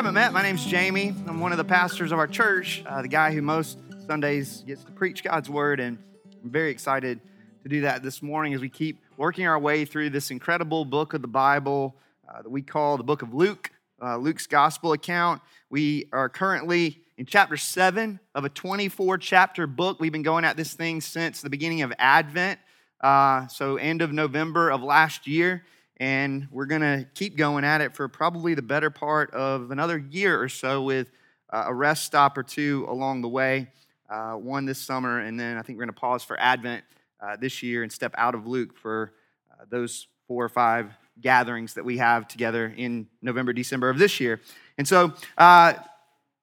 haven't met, my name's Jamie. I'm one of the pastors of our church, uh, the guy who most Sundays gets to preach God's word, and I'm very excited to do that this morning as we keep working our way through this incredible book of the Bible uh, that we call the book of Luke, uh, Luke's gospel account. We are currently in chapter 7 of a 24 chapter book. We've been going at this thing since the beginning of Advent, uh, so end of November of last year and we're going to keep going at it for probably the better part of another year or so with uh, a rest stop or two along the way. Uh, one this summer, and then I think we're going to pause for Advent uh, this year and step out of Luke for uh, those four or five gatherings that we have together in November, December of this year. And so, uh,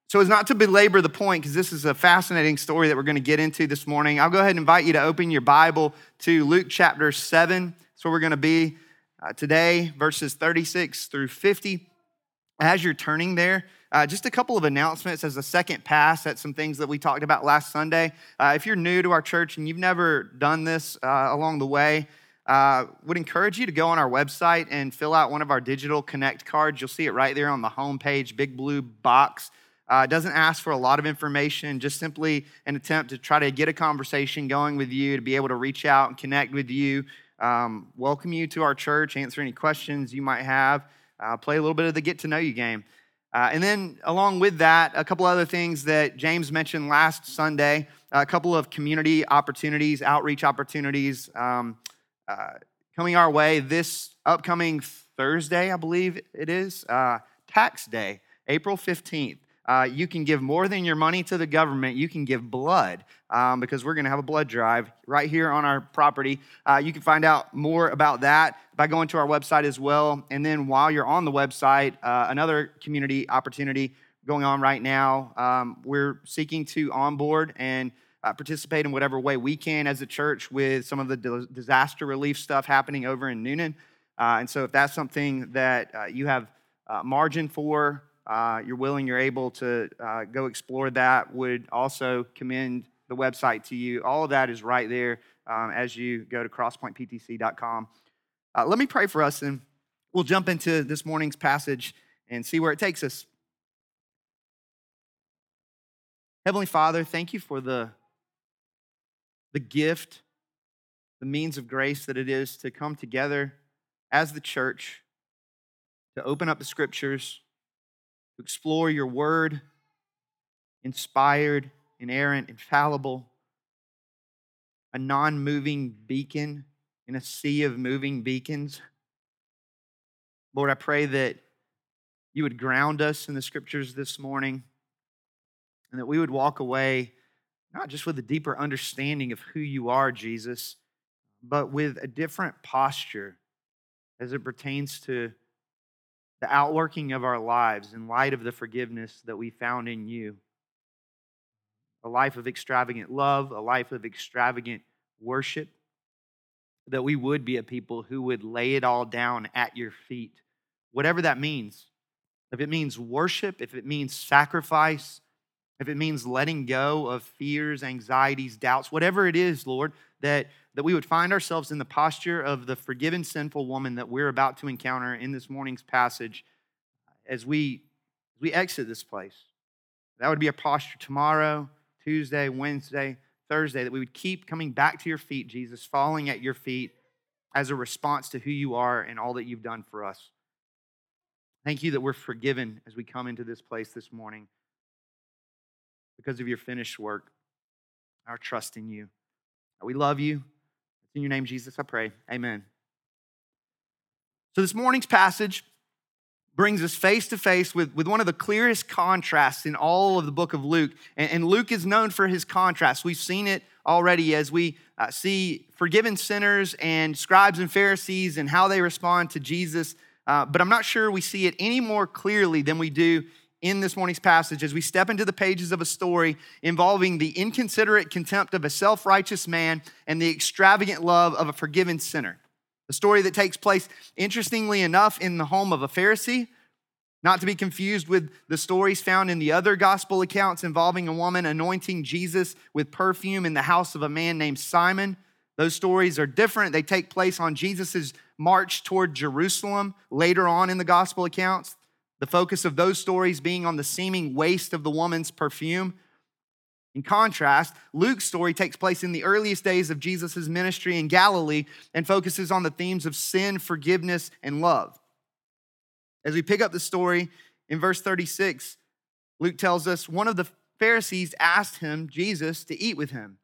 so as not to belabor the point, because this is a fascinating story that we're going to get into this morning, I'll go ahead and invite you to open your Bible to Luke chapter 7. That's where we're going to be uh, today, verses 36 through 50. As you're turning there, uh, just a couple of announcements as a second pass at some things that we talked about last Sunday. Uh, if you're new to our church and you've never done this uh, along the way, uh, would encourage you to go on our website and fill out one of our digital connect cards. You'll see it right there on the home page, big blue box. Uh, doesn't ask for a lot of information, just simply an attempt to try to get a conversation going with you, to be able to reach out and connect with you um, welcome you to our church, answer any questions you might have, uh, play a little bit of the get to know you game. Uh, and then, along with that, a couple other things that James mentioned last Sunday a couple of community opportunities, outreach opportunities um, uh, coming our way this upcoming Thursday, I believe it is, uh, tax day, April 15th. Uh, you can give more than your money to the government. You can give blood um, because we're going to have a blood drive right here on our property. Uh, you can find out more about that by going to our website as well. And then while you're on the website, uh, another community opportunity going on right now. Um, we're seeking to onboard and uh, participate in whatever way we can as a church with some of the disaster relief stuff happening over in Newnan. Uh, and so, if that's something that uh, you have margin for, uh, you're willing, you're able to uh, go explore that, would also commend the website to you. All of that is right there um, as you go to crosspointptc.com. Uh, let me pray for us, and we'll jump into this morning's passage and see where it takes us. Heavenly Father, thank you for the, the gift, the means of grace that it is to come together as the church, to open up the scriptures to explore your word, inspired, inerrant, infallible, a non moving beacon in a sea of moving beacons. Lord, I pray that you would ground us in the scriptures this morning and that we would walk away not just with a deeper understanding of who you are, Jesus, but with a different posture as it pertains to the outworking of our lives in light of the forgiveness that we found in you. A life of extravagant love, a life of extravagant worship, that we would be a people who would lay it all down at your feet, whatever that means. If it means worship, if it means sacrifice, if it means letting go of fears, anxieties, doubts, whatever it is, Lord, that that we would find ourselves in the posture of the forgiven sinful woman that we're about to encounter in this morning's passage as we, as we exit this place. That would be a posture tomorrow, Tuesday, Wednesday, Thursday, that we would keep coming back to your feet, Jesus, falling at your feet as a response to who you are and all that you've done for us. Thank you that we're forgiven as we come into this place this morning because of your finished work, our trust in you. We love you. It's In your name, Jesus, I pray. Amen. So, this morning's passage brings us face to face with, with one of the clearest contrasts in all of the book of Luke. And, and Luke is known for his contrast. We've seen it already as we uh, see forgiven sinners and scribes and Pharisees and how they respond to Jesus. Uh, but I'm not sure we see it any more clearly than we do in this morning's passage as we step into the pages of a story involving the inconsiderate contempt of a self righteous man and the extravagant love of a forgiven sinner. A story that takes place, interestingly enough, in the home of a Pharisee, not to be confused with the stories found in the other gospel accounts involving a woman anointing Jesus with perfume in the house of a man named Simon. Those stories are different. They take place on Jesus' march toward Jerusalem later on in the gospel accounts. The focus of those stories being on the seeming waste of the woman's perfume. In contrast, Luke's story takes place in the earliest days of Jesus' ministry in Galilee and focuses on the themes of sin, forgiveness, and love. As we pick up the story in verse 36, Luke tells us one of the Pharisees asked him, Jesus, to eat with him.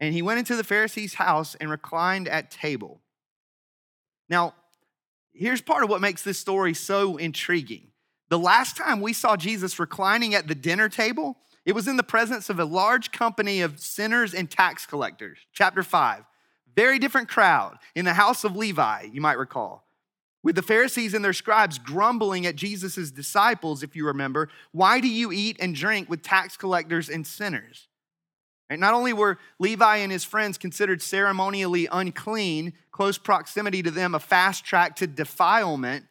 And he went into the Pharisee's house and reclined at table. Now, here's part of what makes this story so intriguing. The last time we saw Jesus reclining at the dinner table, it was in the presence of a large company of sinners and tax collectors. Chapter 5. Very different crowd in the house of Levi, you might recall. With the Pharisees and their scribes grumbling at Jesus' disciples, if you remember, why do you eat and drink with tax collectors and sinners? Not only were Levi and his friends considered ceremonially unclean, close proximity to them a fast track to defilement,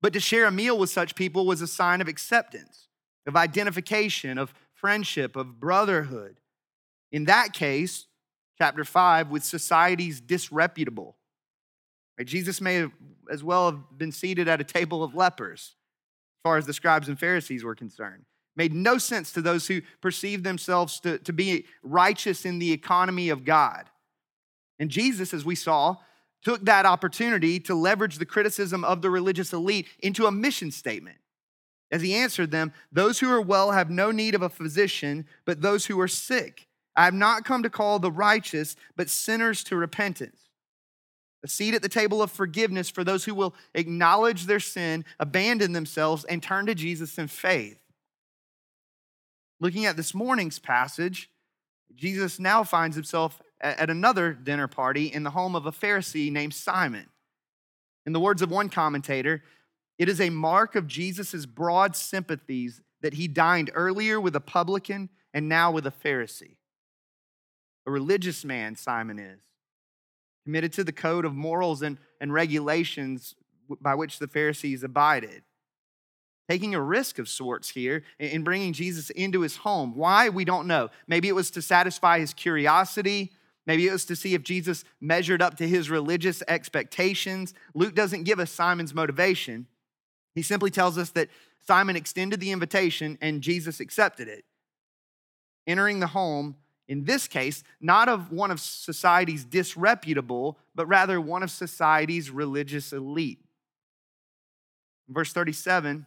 but to share a meal with such people was a sign of acceptance, of identification, of friendship, of brotherhood. In that case, chapter 5, with societies disreputable. Right? Jesus may have as well have been seated at a table of lepers, as far as the scribes and Pharisees were concerned. Made no sense to those who perceived themselves to, to be righteous in the economy of God. And Jesus, as we saw, took that opportunity to leverage the criticism of the religious elite into a mission statement. As he answered them, Those who are well have no need of a physician, but those who are sick. I have not come to call the righteous, but sinners to repentance. A seat at the table of forgiveness for those who will acknowledge their sin, abandon themselves, and turn to Jesus in faith. Looking at this morning's passage, Jesus now finds himself at another dinner party in the home of a Pharisee named Simon. In the words of one commentator, it is a mark of Jesus' broad sympathies that he dined earlier with a publican and now with a Pharisee. A religious man, Simon is, committed to the code of morals and, and regulations by which the Pharisees abided. Taking a risk of sorts here in bringing Jesus into his home. Why? We don't know. Maybe it was to satisfy his curiosity. Maybe it was to see if Jesus measured up to his religious expectations. Luke doesn't give us Simon's motivation. He simply tells us that Simon extended the invitation and Jesus accepted it. Entering the home, in this case, not of one of society's disreputable, but rather one of society's religious elite. verse 37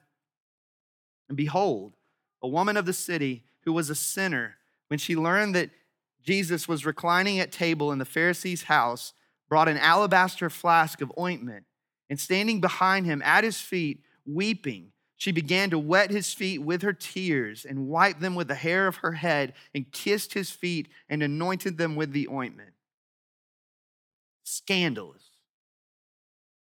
And behold, a woman of the city who was a sinner, when she learned that Jesus was reclining at table in the Pharisee's house, brought an alabaster flask of ointment, and standing behind him at his feet, weeping, she began to wet his feet with her tears and wiped them with the hair of her head and kissed his feet and anointed them with the ointment. Scandalous.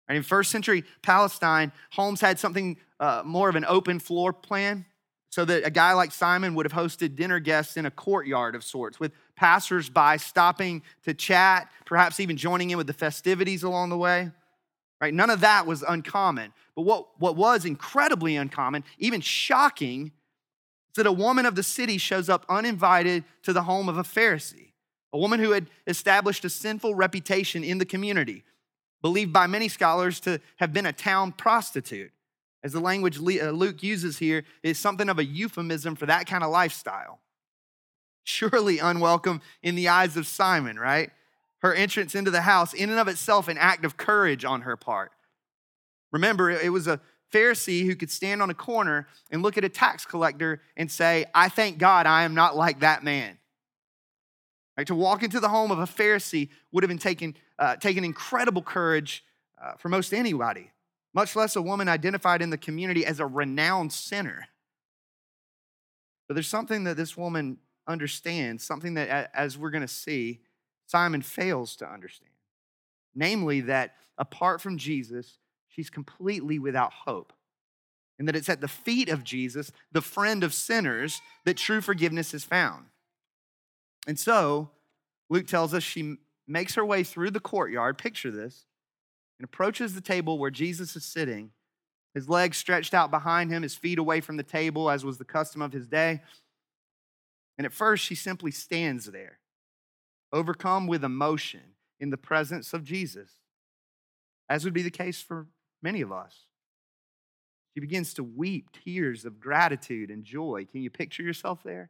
And in first century Palestine, homes had something uh, more of an open floor plan so that a guy like Simon would have hosted dinner guests in a courtyard of sorts with passersby stopping to chat, perhaps even joining in with the festivities along the way. Right? None of that was uncommon. But what, what was incredibly uncommon, even shocking, is that a woman of the city shows up uninvited to the home of a Pharisee, a woman who had established a sinful reputation in the community, believed by many scholars to have been a town prostitute as the language uh, Luke uses here is something of a euphemism for that kind of lifestyle. Surely unwelcome in the eyes of Simon, right? Her entrance into the house, in and of itself, an act of courage on her part. Remember, it was a Pharisee who could stand on a corner and look at a tax collector and say, I thank God I am not like that man. Right, to walk into the home of a Pharisee would have been taken, uh, taken incredible courage uh, for most anybody much less a woman identified in the community as a renowned sinner. But there's something that this woman understands, something that, as we're going to see, Simon fails to understand. Namely, that apart from Jesus, she's completely without hope. And that it's at the feet of Jesus, the friend of sinners, that true forgiveness is found. And so, Luke tells us she makes her way through the courtyard. Picture this and approaches the table where Jesus is sitting, his legs stretched out behind him, his feet away from the table, as was the custom of his day. And at first, she simply stands there, overcome with emotion in the presence of Jesus, as would be the case for many of us. She begins to weep tears of gratitude and joy. Can you picture yourself there?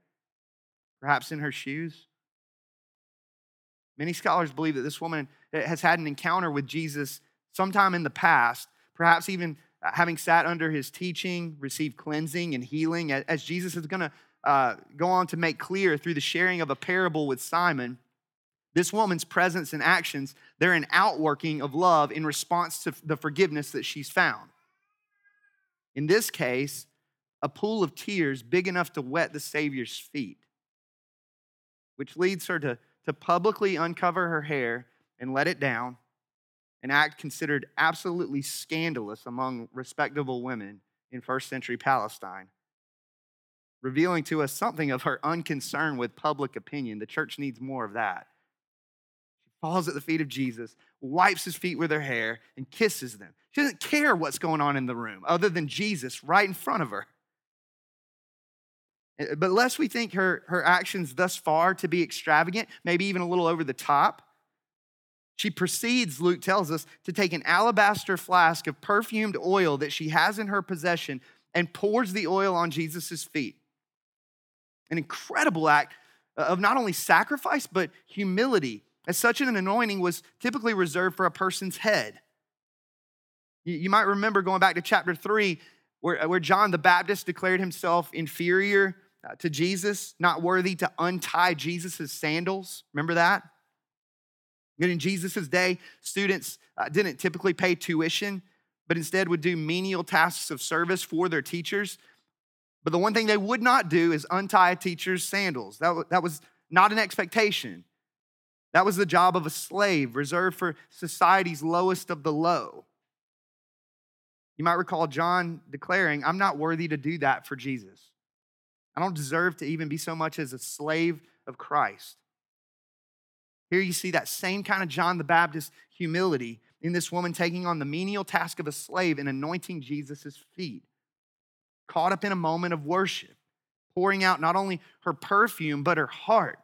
Perhaps in her shoes? Many scholars believe that this woman has had an encounter with Jesus sometime in the past, perhaps even having sat under his teaching, received cleansing and healing, as Jesus is going to uh, go on to make clear through the sharing of a parable with Simon. This woman's presence and actions, they're an outworking of love in response to the forgiveness that she's found. In this case, a pool of tears big enough to wet the Savior's feet, which leads her to to publicly uncover her hair and let it down, an act considered absolutely scandalous among respectable women in first century Palestine, revealing to us something of her unconcern with public opinion. The church needs more of that. She falls at the feet of Jesus, wipes his feet with her hair, and kisses them. She doesn't care what's going on in the room other than Jesus right in front of her. Eh, but lest we think her, her actions thus far to be extravagant, maybe even a little over the top, she proceeds, Luke tells us, to take an alabaster flask of perfumed oil that she has in her possession and pours the oil on Jesus' feet. An incredible act of not only sacrifice, but humility, as such an anointing was typically reserved for a person's head. You might remember going back to chapter three, where, where John the Baptist declared himself inferior uh, to Jesus, not worthy to untie Jesus' sandals. Remember that? And in Jesus' day, students uh, didn't typically pay tuition, but instead would do menial tasks of service for their teachers. But the one thing they would not do is untie a teacher's sandals. That, that was not an expectation. That was the job of a slave, reserved for society's lowest of the low. You might recall John declaring, I'm not worthy to do that for Jesus. I don't deserve to even be so much as a slave of Christ. Here you see that same kind of John the Baptist humility in this woman taking on the menial task of a slave and anointing Jesus' feet. Caught up in a moment of worship, pouring out not only her perfume, but her heart.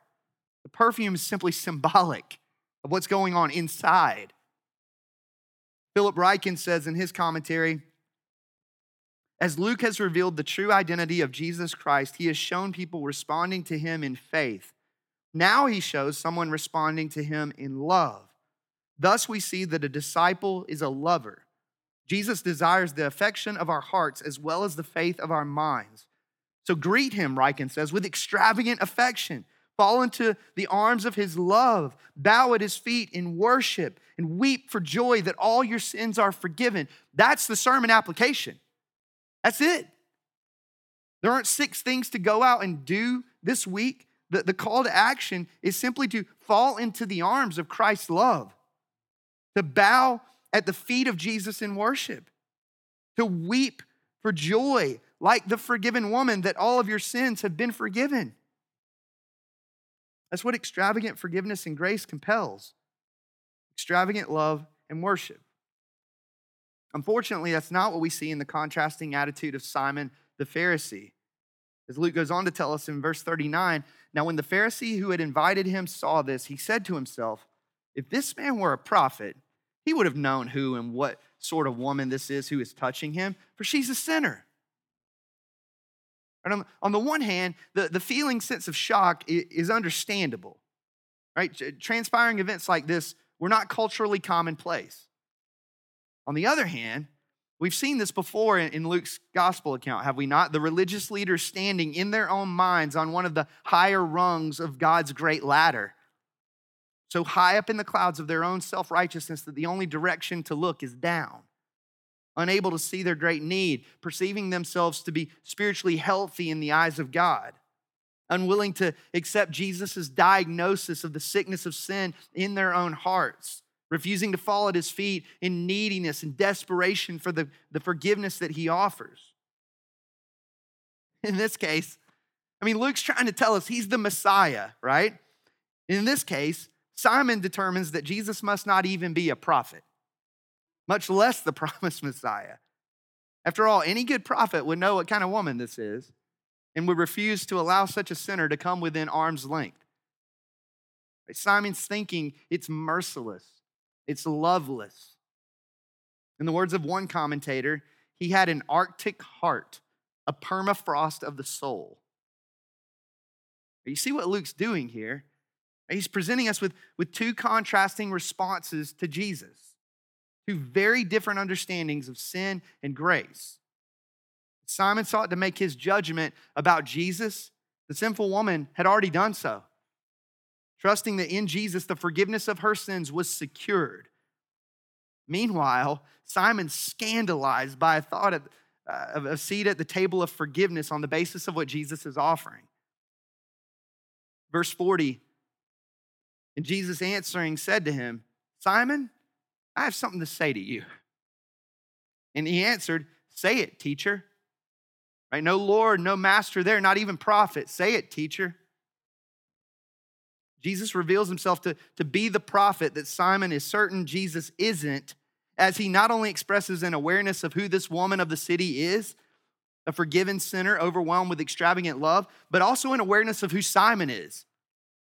The perfume is simply symbolic of what's going on inside. Philip Ryken says in his commentary as Luke has revealed the true identity of Jesus Christ, he has shown people responding to him in faith. Now he shows someone responding to him in love. Thus, we see that a disciple is a lover. Jesus desires the affection of our hearts as well as the faith of our minds. So greet him, Ryken says, with extravagant affection. Fall into the arms of his love, bow at his feet in worship, and weep for joy that all your sins are forgiven. That's the sermon application. That's it. There aren't six things to go out and do this week. The, the call to action is simply to fall into the arms of Christ's love, to bow at the feet of Jesus in worship, to weep for joy like the forgiven woman that all of your sins have been forgiven. That's what extravagant forgiveness and grace compels extravagant love and worship. Unfortunately, that's not what we see in the contrasting attitude of Simon the Pharisee. As Luke goes on to tell us in verse 39 Now, when the Pharisee who had invited him saw this, he said to himself, If this man were a prophet, he would have known who and what sort of woman this is who is touching him, for she's a sinner. And on, on the one hand, the, the feeling sense of shock is understandable. Right? Transpiring events like this were not culturally commonplace. On the other hand, we've seen this before in Luke's gospel account, have we not? The religious leaders standing in their own minds on one of the higher rungs of God's great ladder. So high up in the clouds of their own self righteousness that the only direction to look is down. Unable to see their great need, perceiving themselves to be spiritually healthy in the eyes of God unwilling to accept Jesus' diagnosis of the sickness of sin in their own hearts, refusing to fall at his feet in neediness and desperation for the, the forgiveness that he offers. In this case, I mean, Luke's trying to tell us he's the Messiah, right? In this case, Simon determines that Jesus must not even be a prophet, much less the promised Messiah. After all, any good prophet would know what kind of woman this is and would refuse to allow such a sinner to come within arm's length. Simon's thinking it's merciless it's loveless. In the words of one commentator, he had an Arctic heart, a permafrost of the soul. You see what Luke's doing here? He's presenting us with, with two contrasting responses to Jesus, two very different understandings of sin and grace. Simon sought to make his judgment about Jesus. The sinful woman had already done so, trusting that in Jesus the forgiveness of her sins was secured. Meanwhile, Simon, scandalized by a thought of, uh, a seat at the table of forgiveness on the basis of what Jesus is offering. Verse 40 And Jesus answering said to him, Simon, I have something to say to you. And he answered, Say it, teacher. Right? No Lord, no master there, not even prophet. Say it, teacher. Jesus reveals himself to, to be the prophet that Simon is certain Jesus isn't, as he not only expresses an awareness of who this woman of the city is, a forgiven sinner overwhelmed with extravagant love, but also an awareness of who Simon is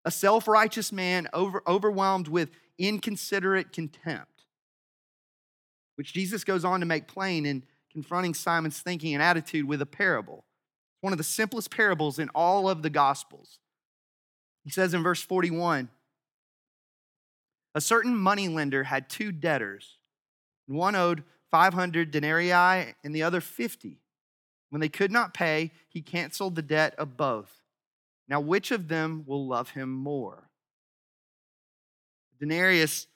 a self righteous man over, overwhelmed with inconsiderate contempt, which Jesus goes on to make plain in confronting Simon's thinking and attitude with a parable. One of the simplest parables in all of the Gospels. He says in verse 41 A certain moneylender had two debtors, one owed 500 denarii and the other 50. When they could not pay, he canceled the debt of both. Now, which of them will love him more? Denarius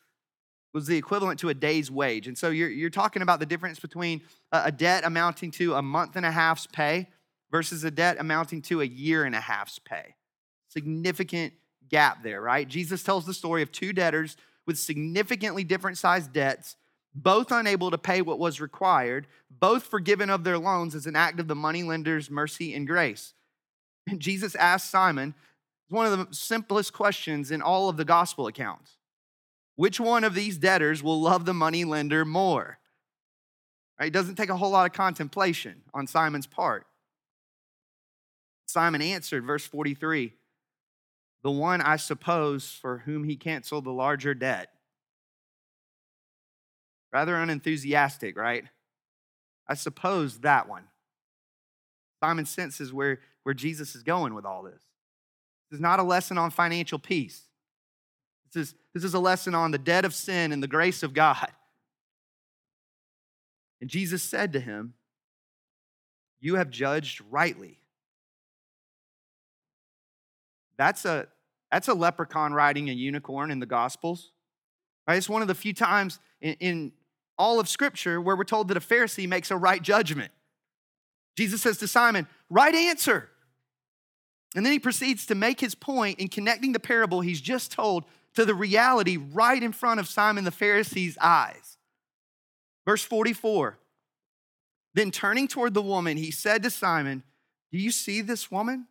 was the equivalent to a day's wage. And so you're, you're talking about the difference between a debt amounting to a month and a half's pay versus a debt amounting to a year and a half's pay. Significant gap there, right? Jesus tells the story of two debtors with significantly different sized debts, both unable to pay what was required, both forgiven of their loans as an act of the moneylender's mercy and grace. And Jesus asked Simon, one of the simplest questions in all of the gospel accounts. Which one of these debtors will love the money lender more? Right? It doesn't take a whole lot of contemplation on Simon's part. Simon answered, verse 43, the one I suppose for whom he canceled the larger debt. Rather unenthusiastic, right? I suppose that one. Simon senses where, where Jesus is going with all this. This is not a lesson on financial peace. This is, this is a lesson on the debt of sin and the grace of God. And Jesus said to him, You have judged rightly. That's a, that's a leprechaun riding a unicorn in the Gospels. Right? It's one of the few times in, in all of Scripture where we're told that a Pharisee makes a right judgment. Jesus says to Simon, Right answer. And then he proceeds to make his point in connecting the parable he's just told to the reality right in front of Simon the Pharisee's eyes. Verse 44 Then turning toward the woman, he said to Simon, Do you see this woman?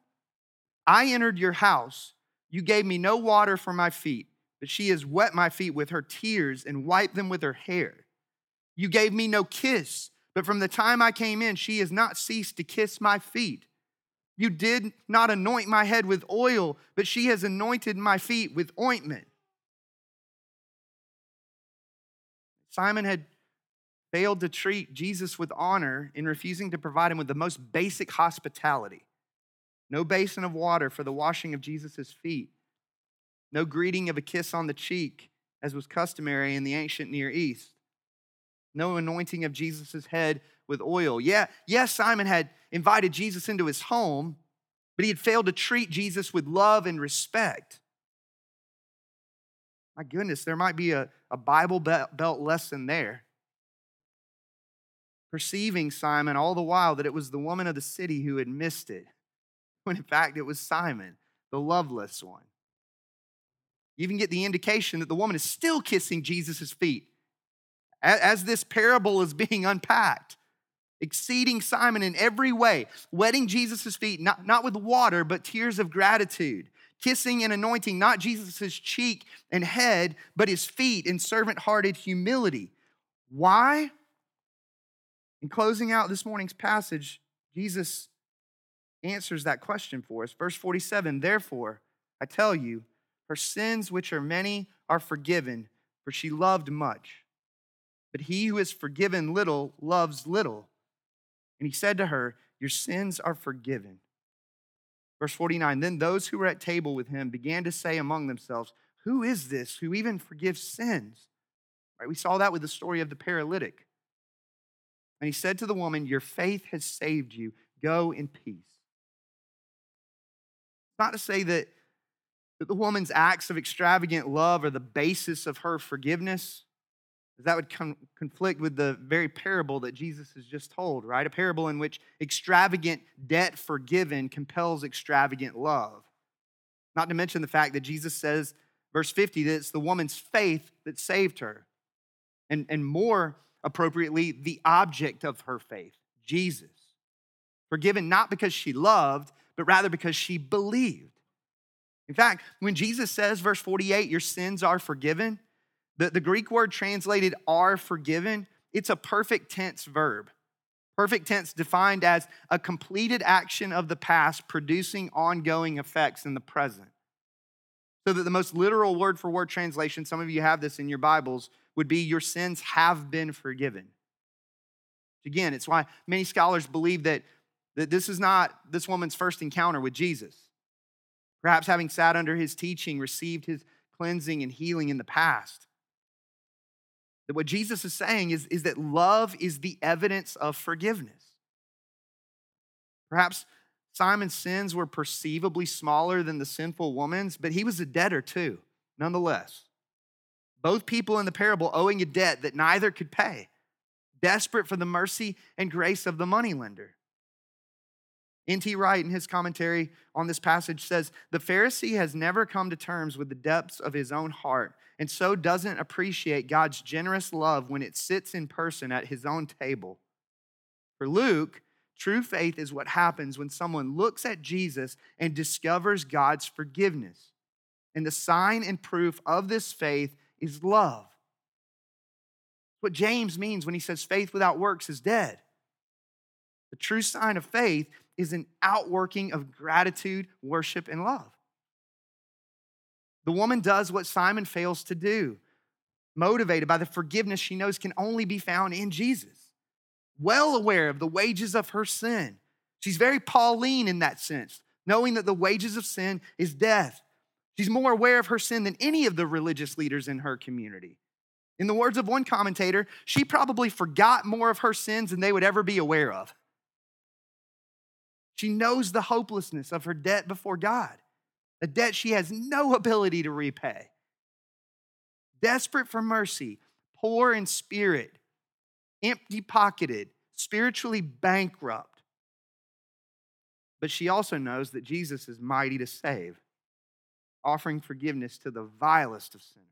I entered your house. You gave me no water for my feet, but she has wet my feet with her tears and wiped them with her hair. You gave me no kiss, but from the time I came in, she has not ceased to kiss my feet. You did not anoint my head with oil, but she has anointed my feet with ointment. Simon had failed to treat Jesus with honor in refusing to provide him with the most basic hospitality. No basin of water for the washing of Jesus' feet. No greeting of a kiss on the cheek, as was customary in the ancient Near East. No anointing of Jesus' head with oil. Yeah, yes, Simon had invited Jesus into his home, but he had failed to treat Jesus with love and respect. My goodness, there might be a, a Bible belt lesson there. Perceiving Simon all the while that it was the woman of the city who had missed it, when in fact it was Simon, the loveless one. You even get the indication that the woman is still kissing Jesus' feet as this parable is being unpacked, exceeding Simon in every way, wetting Jesus' feet, not, not with water, but tears of gratitude, kissing and anointing not Jesus' cheek and head, but his feet in servant hearted humility. Why? In closing out this morning's passage, Jesus answers that question for us. Verse 47 Therefore, I tell you, her sins, which are many, are forgiven, for she loved much. But he who is forgiven little loves little. And he said to her, Your sins are forgiven. Verse 49 Then those who were at table with him began to say among themselves, Who is this who even forgives sins? Right? We saw that with the story of the paralytic. And he said to the woman, Your faith has saved you. Go in peace. Not to say that, that the woman's acts of extravagant love are the basis of her forgiveness. That would con- conflict with the very parable that Jesus has just told, right? A parable in which extravagant debt forgiven compels extravagant love. Not to mention the fact that Jesus says, verse 50, that it's the woman's faith that saved her. And, and more appropriately, the object of her faith, Jesus. Forgiven not because she loved, but rather because she believed. In fact, when Jesus says, verse 48, your sins are forgiven, the, the Greek word translated are forgiven, it's a perfect tense verb. Perfect tense defined as a completed action of the past producing ongoing effects in the present. So that the most literal word for word translation, some of you have this in your Bibles, would be your sins have been forgiven. Again, it's why many scholars believe that, that this is not this woman's first encounter with Jesus. Perhaps having sat under his teaching, received his cleansing and healing in the past. That what Jesus is saying is, is that love is the evidence of forgiveness. Perhaps Simon's sins were perceivably smaller than the sinful woman's, but he was a debtor too, nonetheless. Both people in the parable owing a debt that neither could pay, desperate for the mercy and grace of the moneylender. N.T. Wright, in his commentary on this passage, says The Pharisee has never come to terms with the depths of his own heart and so doesn't appreciate God's generous love when it sits in person at his own table. For Luke, true faith is what happens when someone looks at Jesus and discovers God's forgiveness. And the sign and proof of this faith is love. What James means when he says faith without works is dead. The true sign of faith is an outworking of gratitude, worship, and love. The woman does what Simon fails to do, motivated by the forgiveness she knows can only be found in Jesus. Well aware of the wages of her sin. She's very Pauline in that sense, knowing that the wages of sin is death. She's more aware of her sin than any of the religious leaders in her community. In the words of one commentator, she probably forgot more of her sins than they would ever be aware of. She knows the hopelessness of her debt before God a debt she has no ability to repay. Desperate for mercy, poor in spirit, empty pocketed, spiritually bankrupt. But she also knows that Jesus is mighty to save, offering forgiveness to the vilest of sinners.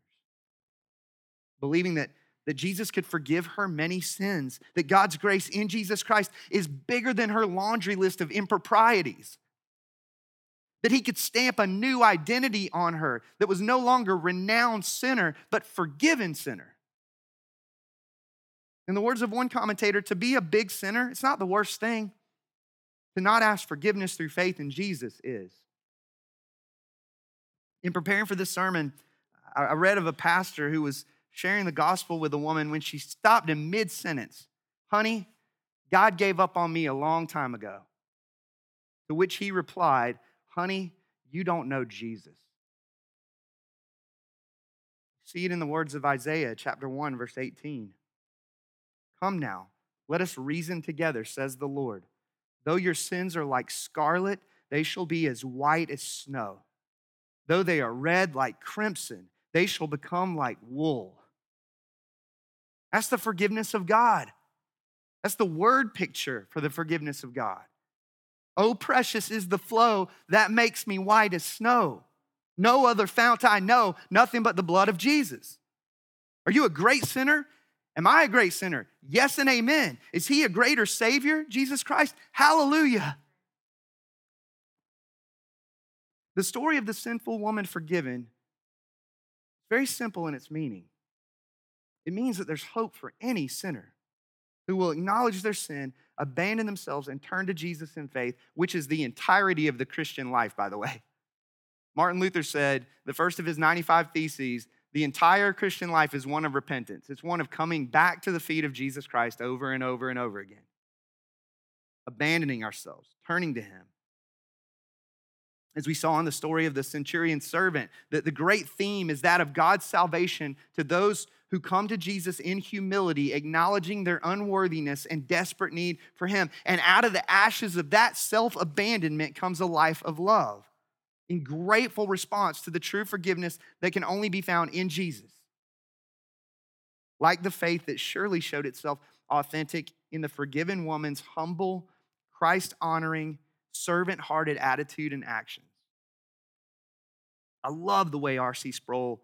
Believing that, that Jesus could forgive her many sins, that God's grace in Jesus Christ is bigger than her laundry list of improprieties that he could stamp a new identity on her that was no longer renowned sinner, but forgiven sinner. In the words of one commentator, to be a big sinner, it's not the worst thing. To not ask forgiveness through faith in Jesus is. In preparing for this sermon, I read of a pastor who was sharing the gospel with a woman when she stopped in mid sentence. Honey, God gave up on me a long time ago. To which he replied, honey, you don't know Jesus. See it in the words of Isaiah chapter 1, verse 18. Come now, let us reason together, says the Lord. Though your sins are like scarlet, they shall be as white as snow. Though they are red like crimson, they shall become like wool. That's the forgiveness of God. That's the word picture for the forgiveness of God. Oh, precious is the flow that makes me white as snow. No other fount I know, nothing but the blood of Jesus. Are you a great sinner? Am I a great sinner? Yes and amen. Is he a greater Savior, Jesus Christ? Hallelujah. The story of the sinful woman forgiven is very simple in its meaning. It means that there's hope for any sinner who will acknowledge their sin, abandon themselves, and turn to Jesus in faith, which is the entirety of the Christian life, by the way. Martin Luther said, the first of his 95 theses, the entire Christian life is one of repentance. It's one of coming back to the feet of Jesus Christ over and over and over again. abandoning ourselves, turning to Him. As we saw in the story of the centurion servant, that the great theme is that of God's salvation to those who come to Jesus in humility, acknowledging their unworthiness and desperate need for Him. And out of the ashes of that self abandonment comes a life of love in grateful response to the true forgiveness that can only be found in Jesus. Like the faith that surely showed itself authentic in the forgiven woman's humble, Christ honoring, servant hearted attitude and actions. I love the way R.C. Sproul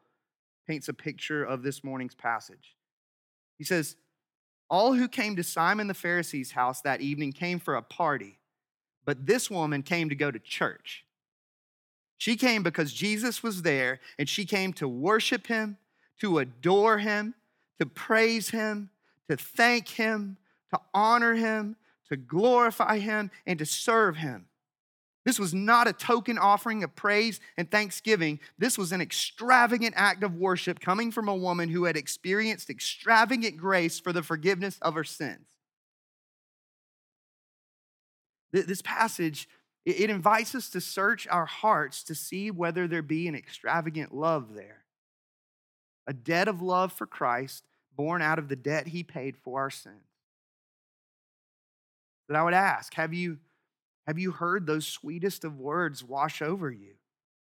paints a picture of this morning's passage. He says, All who came to Simon the Pharisee's house that evening came for a party, but this woman came to go to church. She came because Jesus was there, and she came to worship him, to adore him, to praise him, to thank him, to honor him, to glorify him, and to serve him. This was not a token offering of praise and thanksgiving. This was an extravagant act of worship coming from a woman who had experienced extravagant grace for the forgiveness of her sins. This passage, it invites us to search our hearts to see whether there be an extravagant love there. A debt of love for Christ born out of the debt he paid for our sins. That I would ask, have you have you heard those sweetest of words wash over you?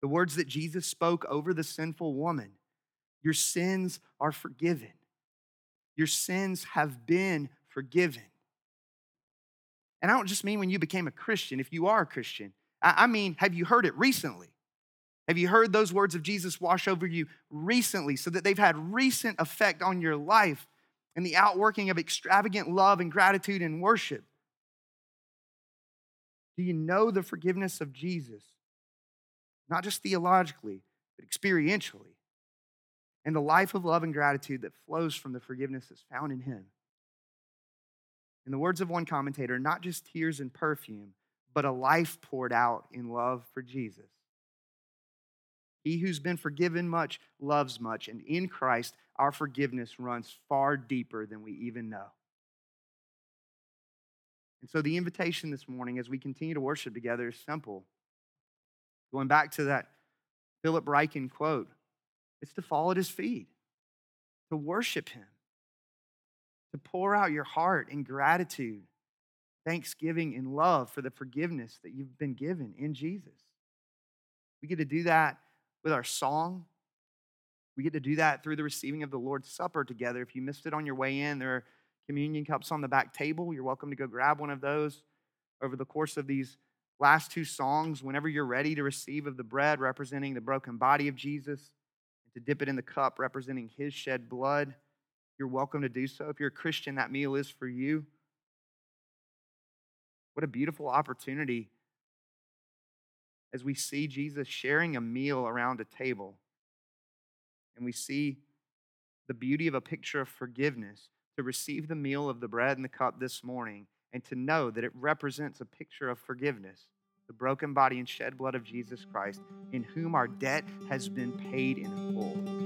The words that Jesus spoke over the sinful woman. Your sins are forgiven. Your sins have been forgiven. And I don't just mean when you became a Christian, if you are a Christian. I mean, have you heard it recently? Have you heard those words of Jesus wash over you recently so that they've had recent effect on your life and the outworking of extravagant love and gratitude and worship? Do you know the forgiveness of Jesus? Not just theologically, but experientially. And the life of love and gratitude that flows from the forgiveness that's found in Him. In the words of one commentator, not just tears and perfume, but a life poured out in love for Jesus. He who's been forgiven much loves much, and in Christ, our forgiveness runs far deeper than we even know. And so the invitation this morning as we continue to worship together is simple. Going back to that Philip Ryken quote, it's to fall at his feet, to worship him, to pour out your heart in gratitude, thanksgiving, and love for the forgiveness that you've been given in Jesus. We get to do that with our song. We get to do that through the receiving of the Lord's Supper together. If you missed it on your way in, there are communion cups on the back table. You're welcome to go grab one of those over the course of these last two songs. Whenever you're ready to receive of the bread representing the broken body of Jesus and to dip it in the cup representing his shed blood, you're welcome to do so. If you're a Christian, that meal is for you. What a beautiful opportunity as we see Jesus sharing a meal around a table and we see the beauty of a picture of forgiveness to receive the meal of the bread and the cup this morning and to know that it represents a picture of forgiveness, the broken body and shed blood of Jesus Christ, in whom our debt has been paid in full.